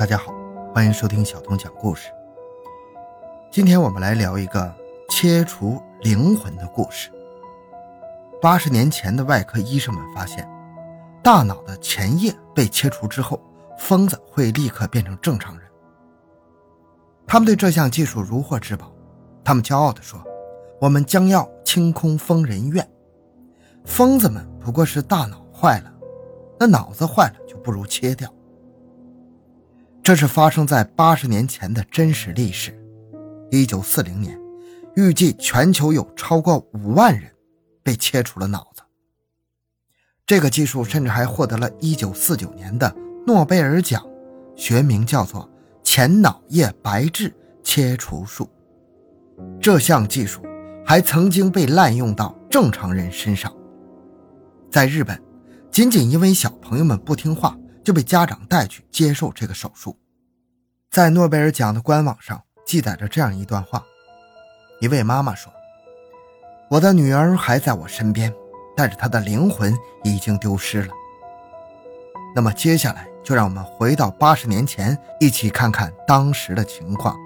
大家好，欢迎收听小东讲故事。今天我们来聊一个切除灵魂的故事。八十年前的外科医生们发现，大脑的前叶被切除之后，疯子会立刻变成正常人。他们对这项技术如获至宝，他们骄傲地说：“我们将要清空疯人院。”疯子们不过是大脑坏了，那脑子坏了就不如切掉。这是发生在八十年前的真实历史。一九四零年，预计全球有超过五万人被切除了脑子。这个技术甚至还获得了一九四九年的诺贝尔奖，学名叫做前脑叶白质切除术。这项技术还曾经被滥用到正常人身上。在日本，仅仅因为小朋友们不听话。就被家长带去接受这个手术。在诺贝尔奖的官网上记载着这样一段话：一位妈妈说：“我的女儿还在我身边，但是她的灵魂已经丢失了。”那么接下来就让我们回到八十年前，一起看看当时的情况。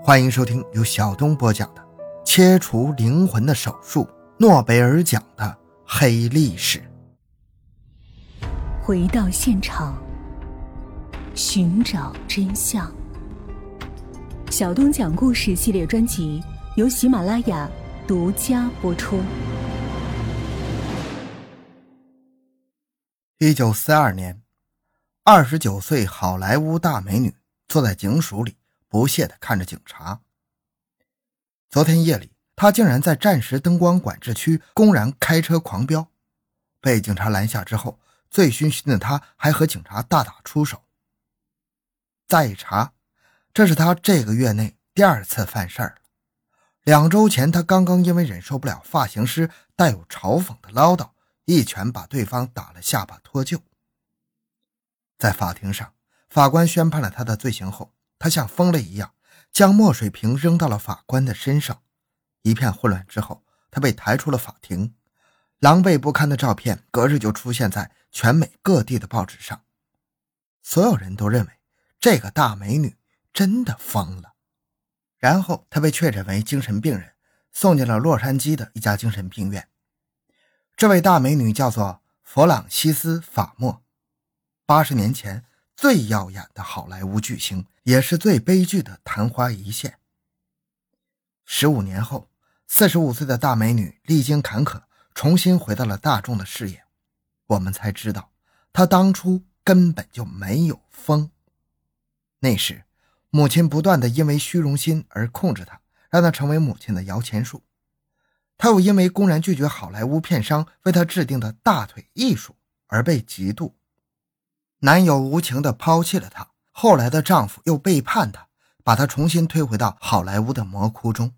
欢迎收听由小东播讲的《切除灵魂的手术》——诺贝尔奖的黑历史。回到现场，寻找真相。小东讲故事系列专辑由喜马拉雅独家播出。一九四二年，二十九岁好莱坞大美女坐在警署里，不屑的看着警察。昨天夜里，她竟然在战时灯光管制区公然开车狂飙，被警察拦下之后。醉醺醺的他，还和警察大打出手。再一查，这是他这个月内第二次犯事儿了。两周前，他刚刚因为忍受不了发型师带有嘲讽的唠叨，一拳把对方打了下巴脱臼。在法庭上，法官宣判了他的罪行后，他像疯了一样，将墨水瓶扔到了法官的身上。一片混乱之后，他被抬出了法庭。狼狈不堪的照片隔日就出现在全美各地的报纸上，所有人都认为这个大美女真的疯了。然后她被确诊为精神病人，送进了洛杉矶的一家精神病院。这位大美女叫做弗朗西斯·法莫，八十年前最耀眼的好莱坞巨星，也是最悲剧的昙花一现。十五年后，四十五岁的大美女历经坎坷。重新回到了大众的视野，我们才知道，他当初根本就没有疯。那时，母亲不断的因为虚荣心而控制他，让他成为母亲的摇钱树。他又因为公然拒绝好莱坞片商为他制定的大腿艺术而被嫉妒。男友无情的抛弃了她，后来的丈夫又背叛她，把她重新推回到好莱坞的魔窟中。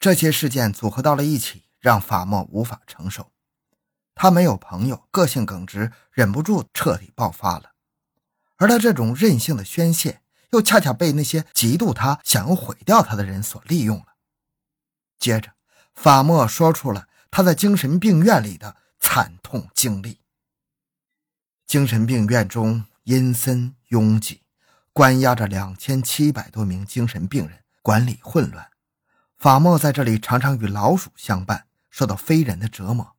这些事件组合到了一起。让法莫无法承受，他没有朋友，个性耿直，忍不住彻底爆发了。而他这种任性的宣泄，又恰恰被那些嫉妒他、想要毁掉他的人所利用了。接着，法莫说出了他在精神病院里的惨痛经历。精神病院中阴森拥挤，关押着两千七百多名精神病人，管理混乱。法莫在这里常常与老鼠相伴。受到非人的折磨，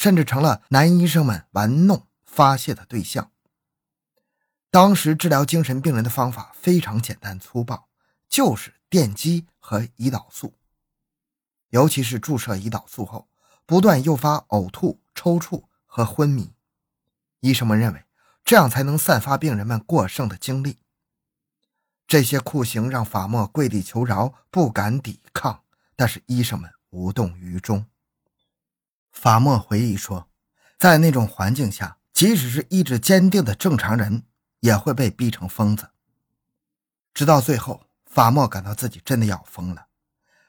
甚至成了男医生们玩弄发泄的对象。当时治疗精神病人的方法非常简单粗暴，就是电击和胰岛素，尤其是注射胰岛素后，不断诱发呕吐、抽搐和昏迷。医生们认为这样才能散发病人们过剩的精力。这些酷刑让法莫跪地求饶，不敢抵抗，但是医生们无动于衷。法莫回忆说，在那种环境下，即使是意志坚定的正常人，也会被逼成疯子。直到最后，法莫感到自己真的要疯了，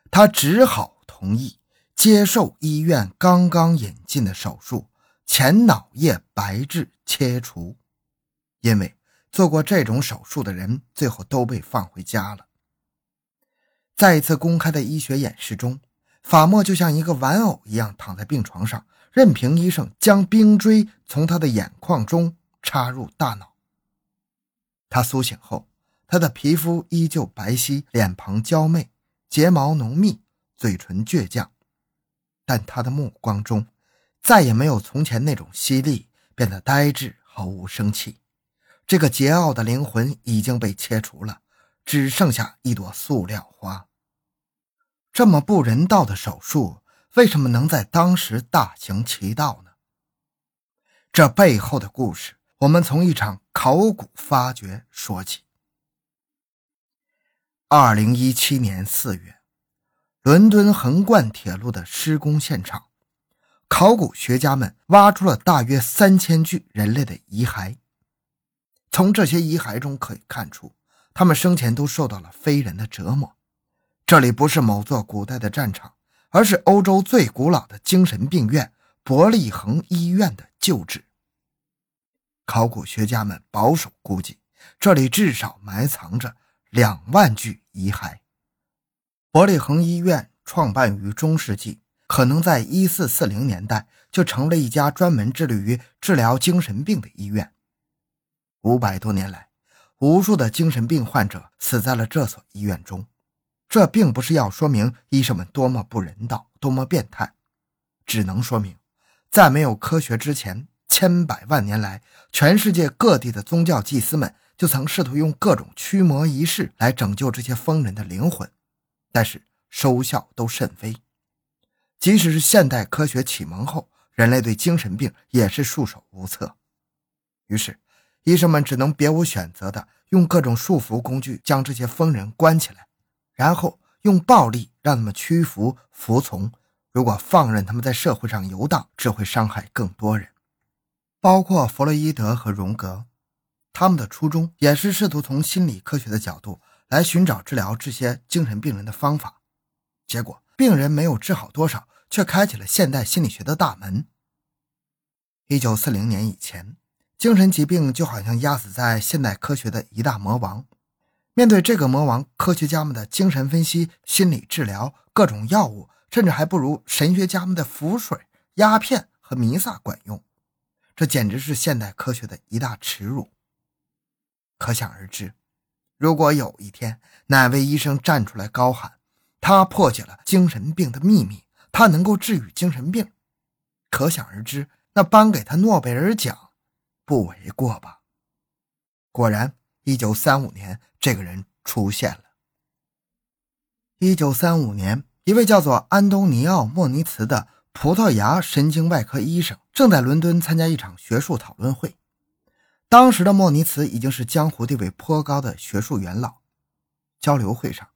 他只好同意接受医院刚刚引进的手术——前脑叶白质切除，因为做过这种手术的人最后都被放回家了。在一次公开的医学演示中。法莫就像一个玩偶一样躺在病床上，任凭医生将冰锥从他的眼眶中插入大脑。他苏醒后，他的皮肤依旧白皙，脸庞娇媚，睫毛浓密，嘴唇倔强，但他的目光中再也没有从前那种犀利，变得呆滞，毫无生气。这个桀骜的灵魂已经被切除了，只剩下一朵塑料花。这么不人道的手术，为什么能在当时大行其道呢？这背后的故事，我们从一场考古发掘说起。二零一七年四月，伦敦横贯铁路的施工现场，考古学家们挖出了大约三千具人类的遗骸。从这些遗骸中可以看出，他们生前都受到了非人的折磨。这里不是某座古代的战场，而是欧洲最古老的精神病院——伯利恒医院的旧址。考古学家们保守估计，这里至少埋藏着两万具遗骸。伯利恒医院创办于中世纪，可能在一四四零年代就成了一家专门致力于治疗精神病的医院。五百多年来，无数的精神病患者死在了这所医院中。这并不是要说明医生们多么不人道、多么变态，只能说明，在没有科学之前，千百万年来，全世界各地的宗教祭司们就曾试图用各种驱魔仪式来拯救这些疯人的灵魂，但是收效都甚微。即使是现代科学启蒙后，人类对精神病也是束手无策。于是，医生们只能别无选择的用各种束缚工具将这些疯人关起来。然后用暴力让他们屈服服从。如果放任他们在社会上游荡，只会伤害更多人，包括弗洛伊德和荣格。他们的初衷也是试图从心理科学的角度来寻找治疗这些精神病人的方法。结果，病人没有治好多少，却开启了现代心理学的大门。一九四零年以前，精神疾病就好像压死在现代科学的一大魔王。面对这个魔王，科学家们的精神分析、心理治疗、各种药物，甚至还不如神学家们的符水、鸦片和弥撒管用。这简直是现代科学的一大耻辱。可想而知，如果有一天哪位医生站出来高喊他破解了精神病的秘密，他能够治愈精神病，可想而知，那颁给他诺贝尔奖不为过吧？果然。一九三五年，这个人出现了。一九三五年，一位叫做安东尼奥·莫尼茨的葡萄牙神经外科医生正在伦敦参加一场学术讨论会。当时的莫尼茨已经是江湖地位颇高的学术元老。交流会上，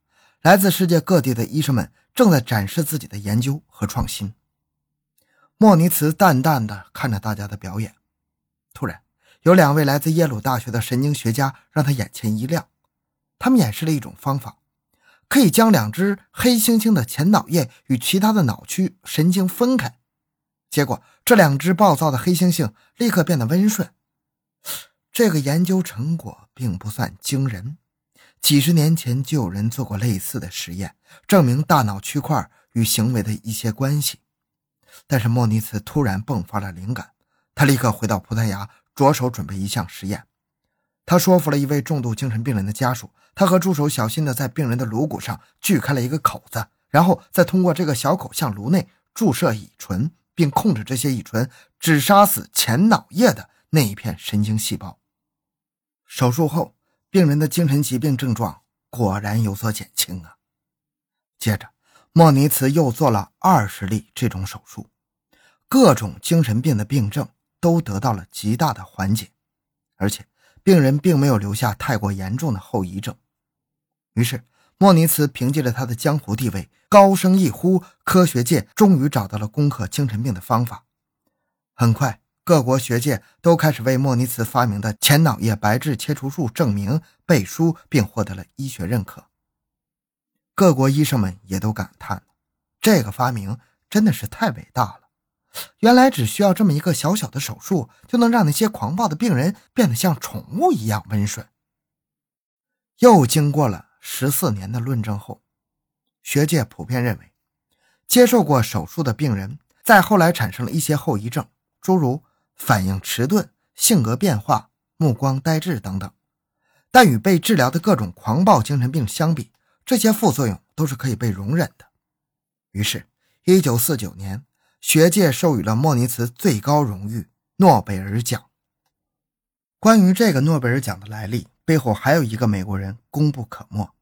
来自世界各地的医生们正在展示自己的研究和创新。莫尼茨淡淡的看着大家的表演，突然。有两位来自耶鲁大学的神经学家让他眼前一亮，他们演示了一种方法，可以将两只黑猩猩的前脑叶与其他的脑区神经分开，结果这两只暴躁的黑猩猩立刻变得温顺。这个研究成果并不算惊人，几十年前就有人做过类似的实验，证明大脑区块与行为的一些关系。但是莫尼茨突然迸发了灵感，他立刻回到葡萄牙。着手准备一项实验，他说服了一位重度精神病人的家属，他和助手小心地在病人的颅骨上锯开了一个口子，然后再通过这个小口向颅内注射乙醇，并控制这些乙醇只杀死前脑叶的那一片神经细胞。手术后，病人的精神疾病症状果然有所减轻啊。接着，莫尼茨又做了二十例这种手术，各种精神病的病症。都得到了极大的缓解，而且病人并没有留下太过严重的后遗症。于是，莫尼茨凭借着他的江湖地位，高声一呼，科学界终于找到了攻克精神病的方法。很快，各国学界都开始为莫尼茨发明的前脑叶白质切除术证明、背书，并获得了医学认可。各国医生们也都感叹：这个发明真的是太伟大了。原来只需要这么一个小小的手术，就能让那些狂暴的病人变得像宠物一样温顺。又经过了十四年的论证后，学界普遍认为，接受过手术的病人在后来产生了一些后遗症，诸如反应迟钝、性格变化、目光呆滞等等。但与被治疗的各种狂暴精神病相比，这些副作用都是可以被容忍的。于是，1949年，学界授予了莫尼茨最高荣誉——诺贝尔奖。关于这个诺贝尔奖的来历，背后还有一个美国人功不可没。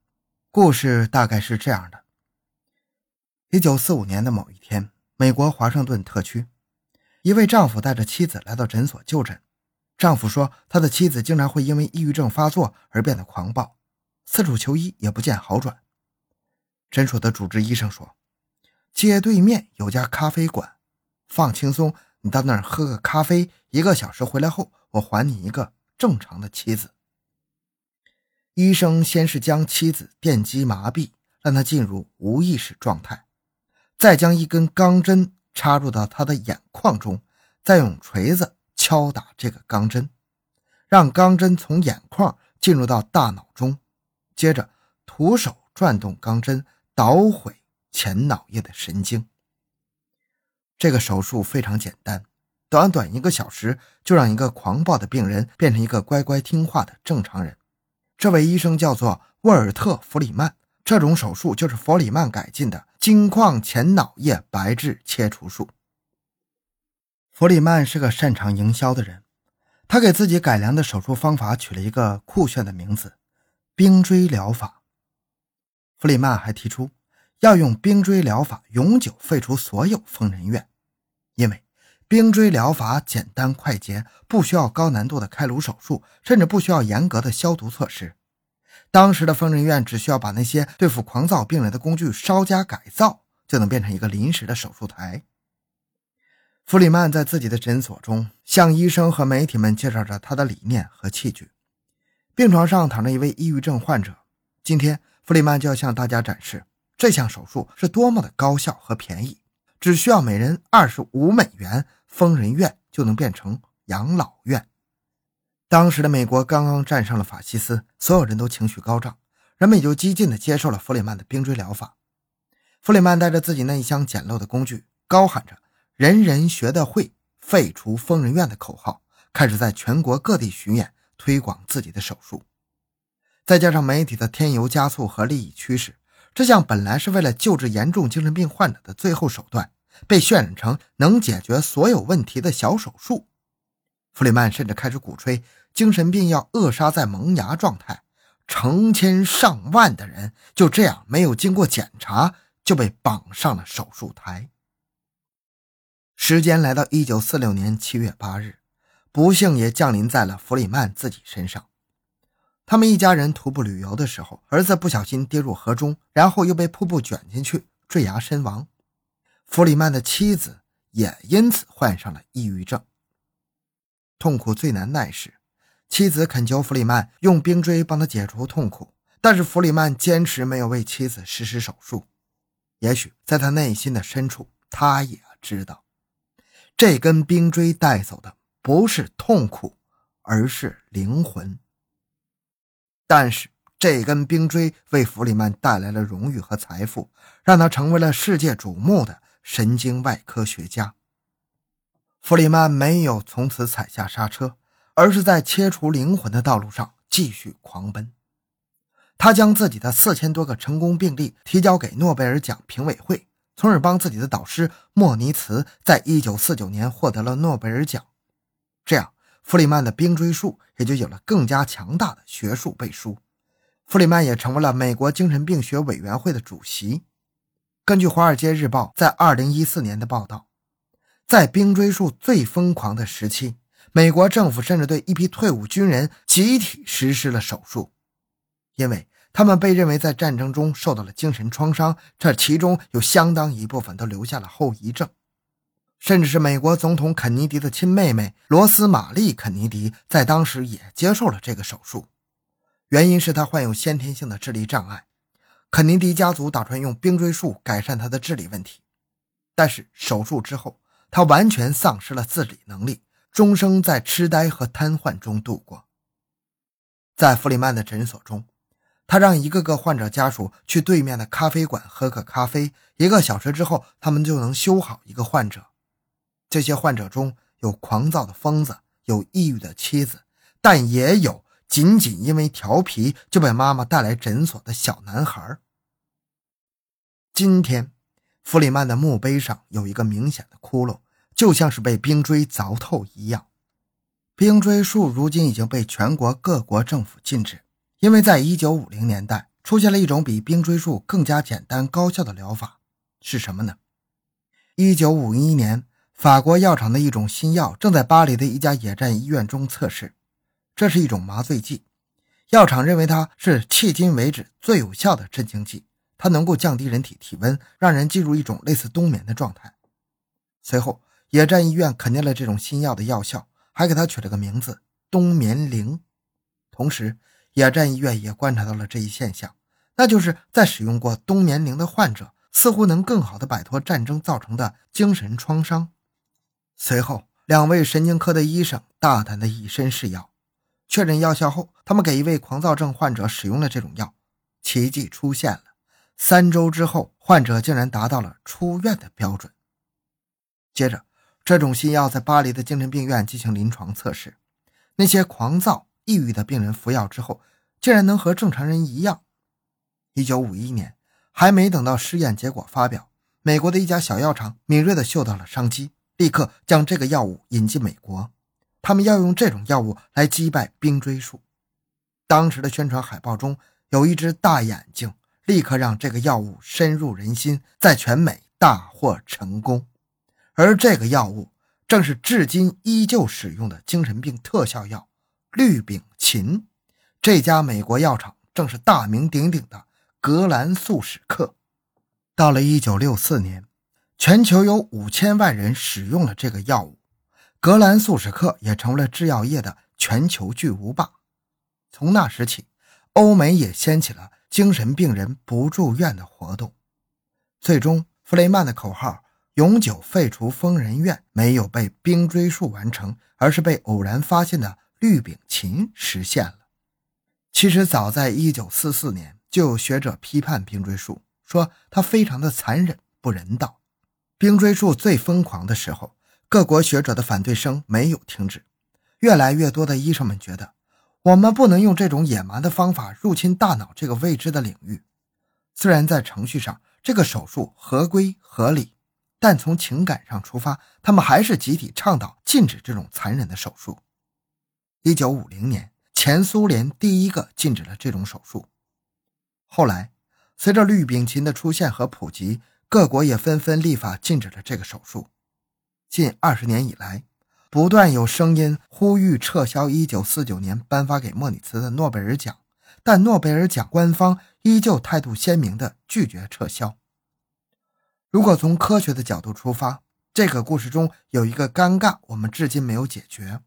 故事大概是这样的：1945年的某一天，美国华盛顿特区，一位丈夫带着妻子来到诊所就诊。丈夫说，他的妻子经常会因为抑郁症发作而变得狂暴，四处求医也不见好转。诊所的主治医生说：“街对面有家咖啡馆，放轻松，你到那儿喝个咖啡，一个小时回来后，我还你一个正常的妻子。”医生先是将妻子电击麻痹，让她进入无意识状态，再将一根钢针插入到她的眼眶中，再用锤子。敲打这个钢针，让钢针从眼眶进入到大脑中，接着徒手转动钢针，捣毁前脑叶的神经。这个手术非常简单，短短一个小时就让一个狂暴的病人变成一个乖乖听话的正常人。这位医生叫做沃尔特·弗里曼，这种手术就是弗里曼改进的金矿前脑叶白质切除术。弗里曼是个擅长营销的人，他给自己改良的手术方法取了一个酷炫的名字——冰锥疗法。弗里曼还提出要用冰锥疗法永久废除所有疯人院，因为冰锥疗法简单快捷，不需要高难度的开颅手术，甚至不需要严格的消毒措施。当时的疯人院只需要把那些对付狂躁病人的工具稍加改造，就能变成一个临时的手术台。弗里曼在自己的诊所中向医生和媒体们介绍着他的理念和器具。病床上躺着一位抑郁症患者。今天，弗里曼就要向大家展示这项手术是多么的高效和便宜，只需要每人二十五美元，疯人院就能变成养老院。当时的美国刚刚战胜了法西斯，所有人都情绪高涨，人们也就激进地接受了弗里曼的冰锥疗法。弗里曼带着自己那一箱简陋的工具，高喊着。人人学得会，废除疯人院的口号，开始在全国各地巡演，推广自己的手术。再加上媒体的添油加醋和利益驱使，这项本来是为了救治严重精神病患者的最后手段，被渲染成能解决所有问题的小手术。弗里曼甚至开始鼓吹精神病要扼杀在萌芽状态，成千上万的人就这样没有经过检查就被绑上了手术台。时间来到一九四六年七月八日，不幸也降临在了弗里曼自己身上。他们一家人徒步旅游的时候，儿子不小心跌入河中，然后又被瀑布卷进去，坠崖身亡。弗里曼的妻子也因此患上了抑郁症。痛苦最难耐时，妻子恳求弗里曼用冰锥帮他解除痛苦，但是弗里曼坚持没有为妻子实施手术。也许在他内心的深处，他也知道。这根冰锥带走的不是痛苦，而是灵魂。但是这根冰锥为弗里曼带来了荣誉和财富，让他成为了世界瞩目的神经外科学家。弗里曼没有从此踩下刹车，而是在切除灵魂的道路上继续狂奔。他将自己的四千多个成功病例提交给诺贝尔奖评委会。从而帮自己的导师莫尼茨在一九四九年获得了诺贝尔奖，这样弗里曼的冰锥术也就有了更加强大的学术背书。弗里曼也成为了美国精神病学委员会的主席。根据《华尔街日报》在二零一四年的报道，在冰锥术最疯狂的时期，美国政府甚至对一批退伍军人集体实施了手术，因为。他们被认为在战争中受到了精神创伤，这其中有相当一部分都留下了后遗症，甚至是美国总统肯尼迪的亲妹妹罗斯玛丽·肯尼迪在当时也接受了这个手术，原因是她患有先天性的智力障碍。肯尼迪家族打算用冰锥术改善她的智力问题，但是手术之后，她完全丧失了自理能力，终生在痴呆和瘫痪中度过。在弗里曼的诊所中。他让一个个患者家属去对面的咖啡馆喝个咖啡，一个小时之后，他们就能修好一个患者。这些患者中有狂躁的疯子，有抑郁的妻子，但也有仅仅因为调皮就被妈妈带来诊所的小男孩。今天，弗里曼的墓碑上有一个明显的窟窿，就像是被冰锥凿透一样。冰锥术如今已经被全国各国政府禁止，因为在一九五零年代出现了一种比冰锥术更加简单高效的疗法，是什么呢？一九五一年，法国药厂的一种新药正在巴黎的一家野战医院中测试，这是一种麻醉剂，药厂认为它是迄今为止最有效的镇静剂。它能够降低人体体温，让人进入一种类似冬眠的状态。随后，野战医院肯定了这种新药的药效，还给它取了个名字“冬眠灵”。同时，野战医院也观察到了这一现象，那就是在使用过冬眠灵的患者，似乎能更好地摆脱战争造成的精神创伤。随后，两位神经科的医生大胆地以身试药，确认药效后，他们给一位狂躁症患者使用了这种药，奇迹出现了。三周之后，患者竟然达到了出院的标准。接着，这种新药在巴黎的精神病院进行临床测试，那些狂躁、抑郁的病人服药之后，竟然能和正常人一样。一九五一年，还没等到试验结果发表，美国的一家小药厂敏锐地嗅到了商机，立刻将这个药物引进美国。他们要用这种药物来击败冰锥术。当时的宣传海报中有一只大眼睛。立刻让这个药物深入人心，在全美大获成功。而这个药物正是至今依旧使用的精神病特效药——氯丙嗪。这家美国药厂正是大名鼎鼎的格兰素史克。到了1964年，全球有五千万人使用了这个药物，格兰素史克也成为了制药业的全球巨无霸。从那时起，欧美也掀起了。精神病人不住院的活动，最终弗雷曼的口号“永久废除疯人院”没有被冰锥术完成，而是被偶然发现的氯丙嗪实现了。其实早在1944年，就有学者批判冰锥术，说它非常的残忍不人道。冰锥术最疯狂的时候，各国学者的反对声没有停止，越来越多的医生们觉得。我们不能用这种野蛮的方法入侵大脑这个未知的领域。虽然在程序上这个手术合规合理，但从情感上出发，他们还是集体倡导禁止这种残忍的手术。一九五零年，前苏联第一个禁止了这种手术。后来，随着氯丙嗪的出现和普及，各国也纷纷立法禁止了这个手术。近二十年以来。不断有声音呼吁撤销1949年颁发给莫里茨的诺贝尔奖，但诺贝尔奖官方依旧态度鲜明地拒绝撤销。如果从科学的角度出发，这个故事中有一个尴尬，我们至今没有解决，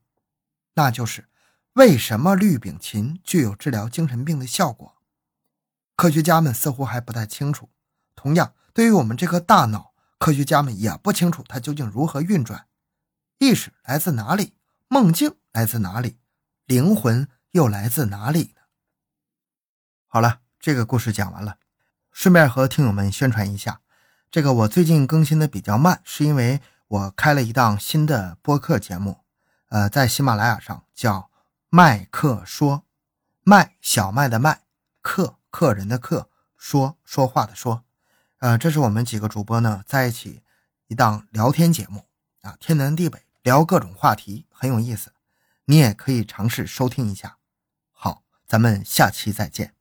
那就是为什么氯丙嗪具有治疗精神病的效果？科学家们似乎还不太清楚。同样，对于我们这颗大脑，科学家们也不清楚它究竟如何运转。意识来自哪里？梦境来自哪里？灵魂又来自哪里呢？好了，这个故事讲完了。顺便和听友们宣传一下，这个我最近更新的比较慢，是因为我开了一档新的播客节目，呃，在喜马拉雅上叫“麦克说”，麦小麦的麦，客客人的客，说说话的说，呃，这是我们几个主播呢在一起一档聊天节目啊，天南地北。聊各种话题很有意思，你也可以尝试收听一下。好，咱们下期再见。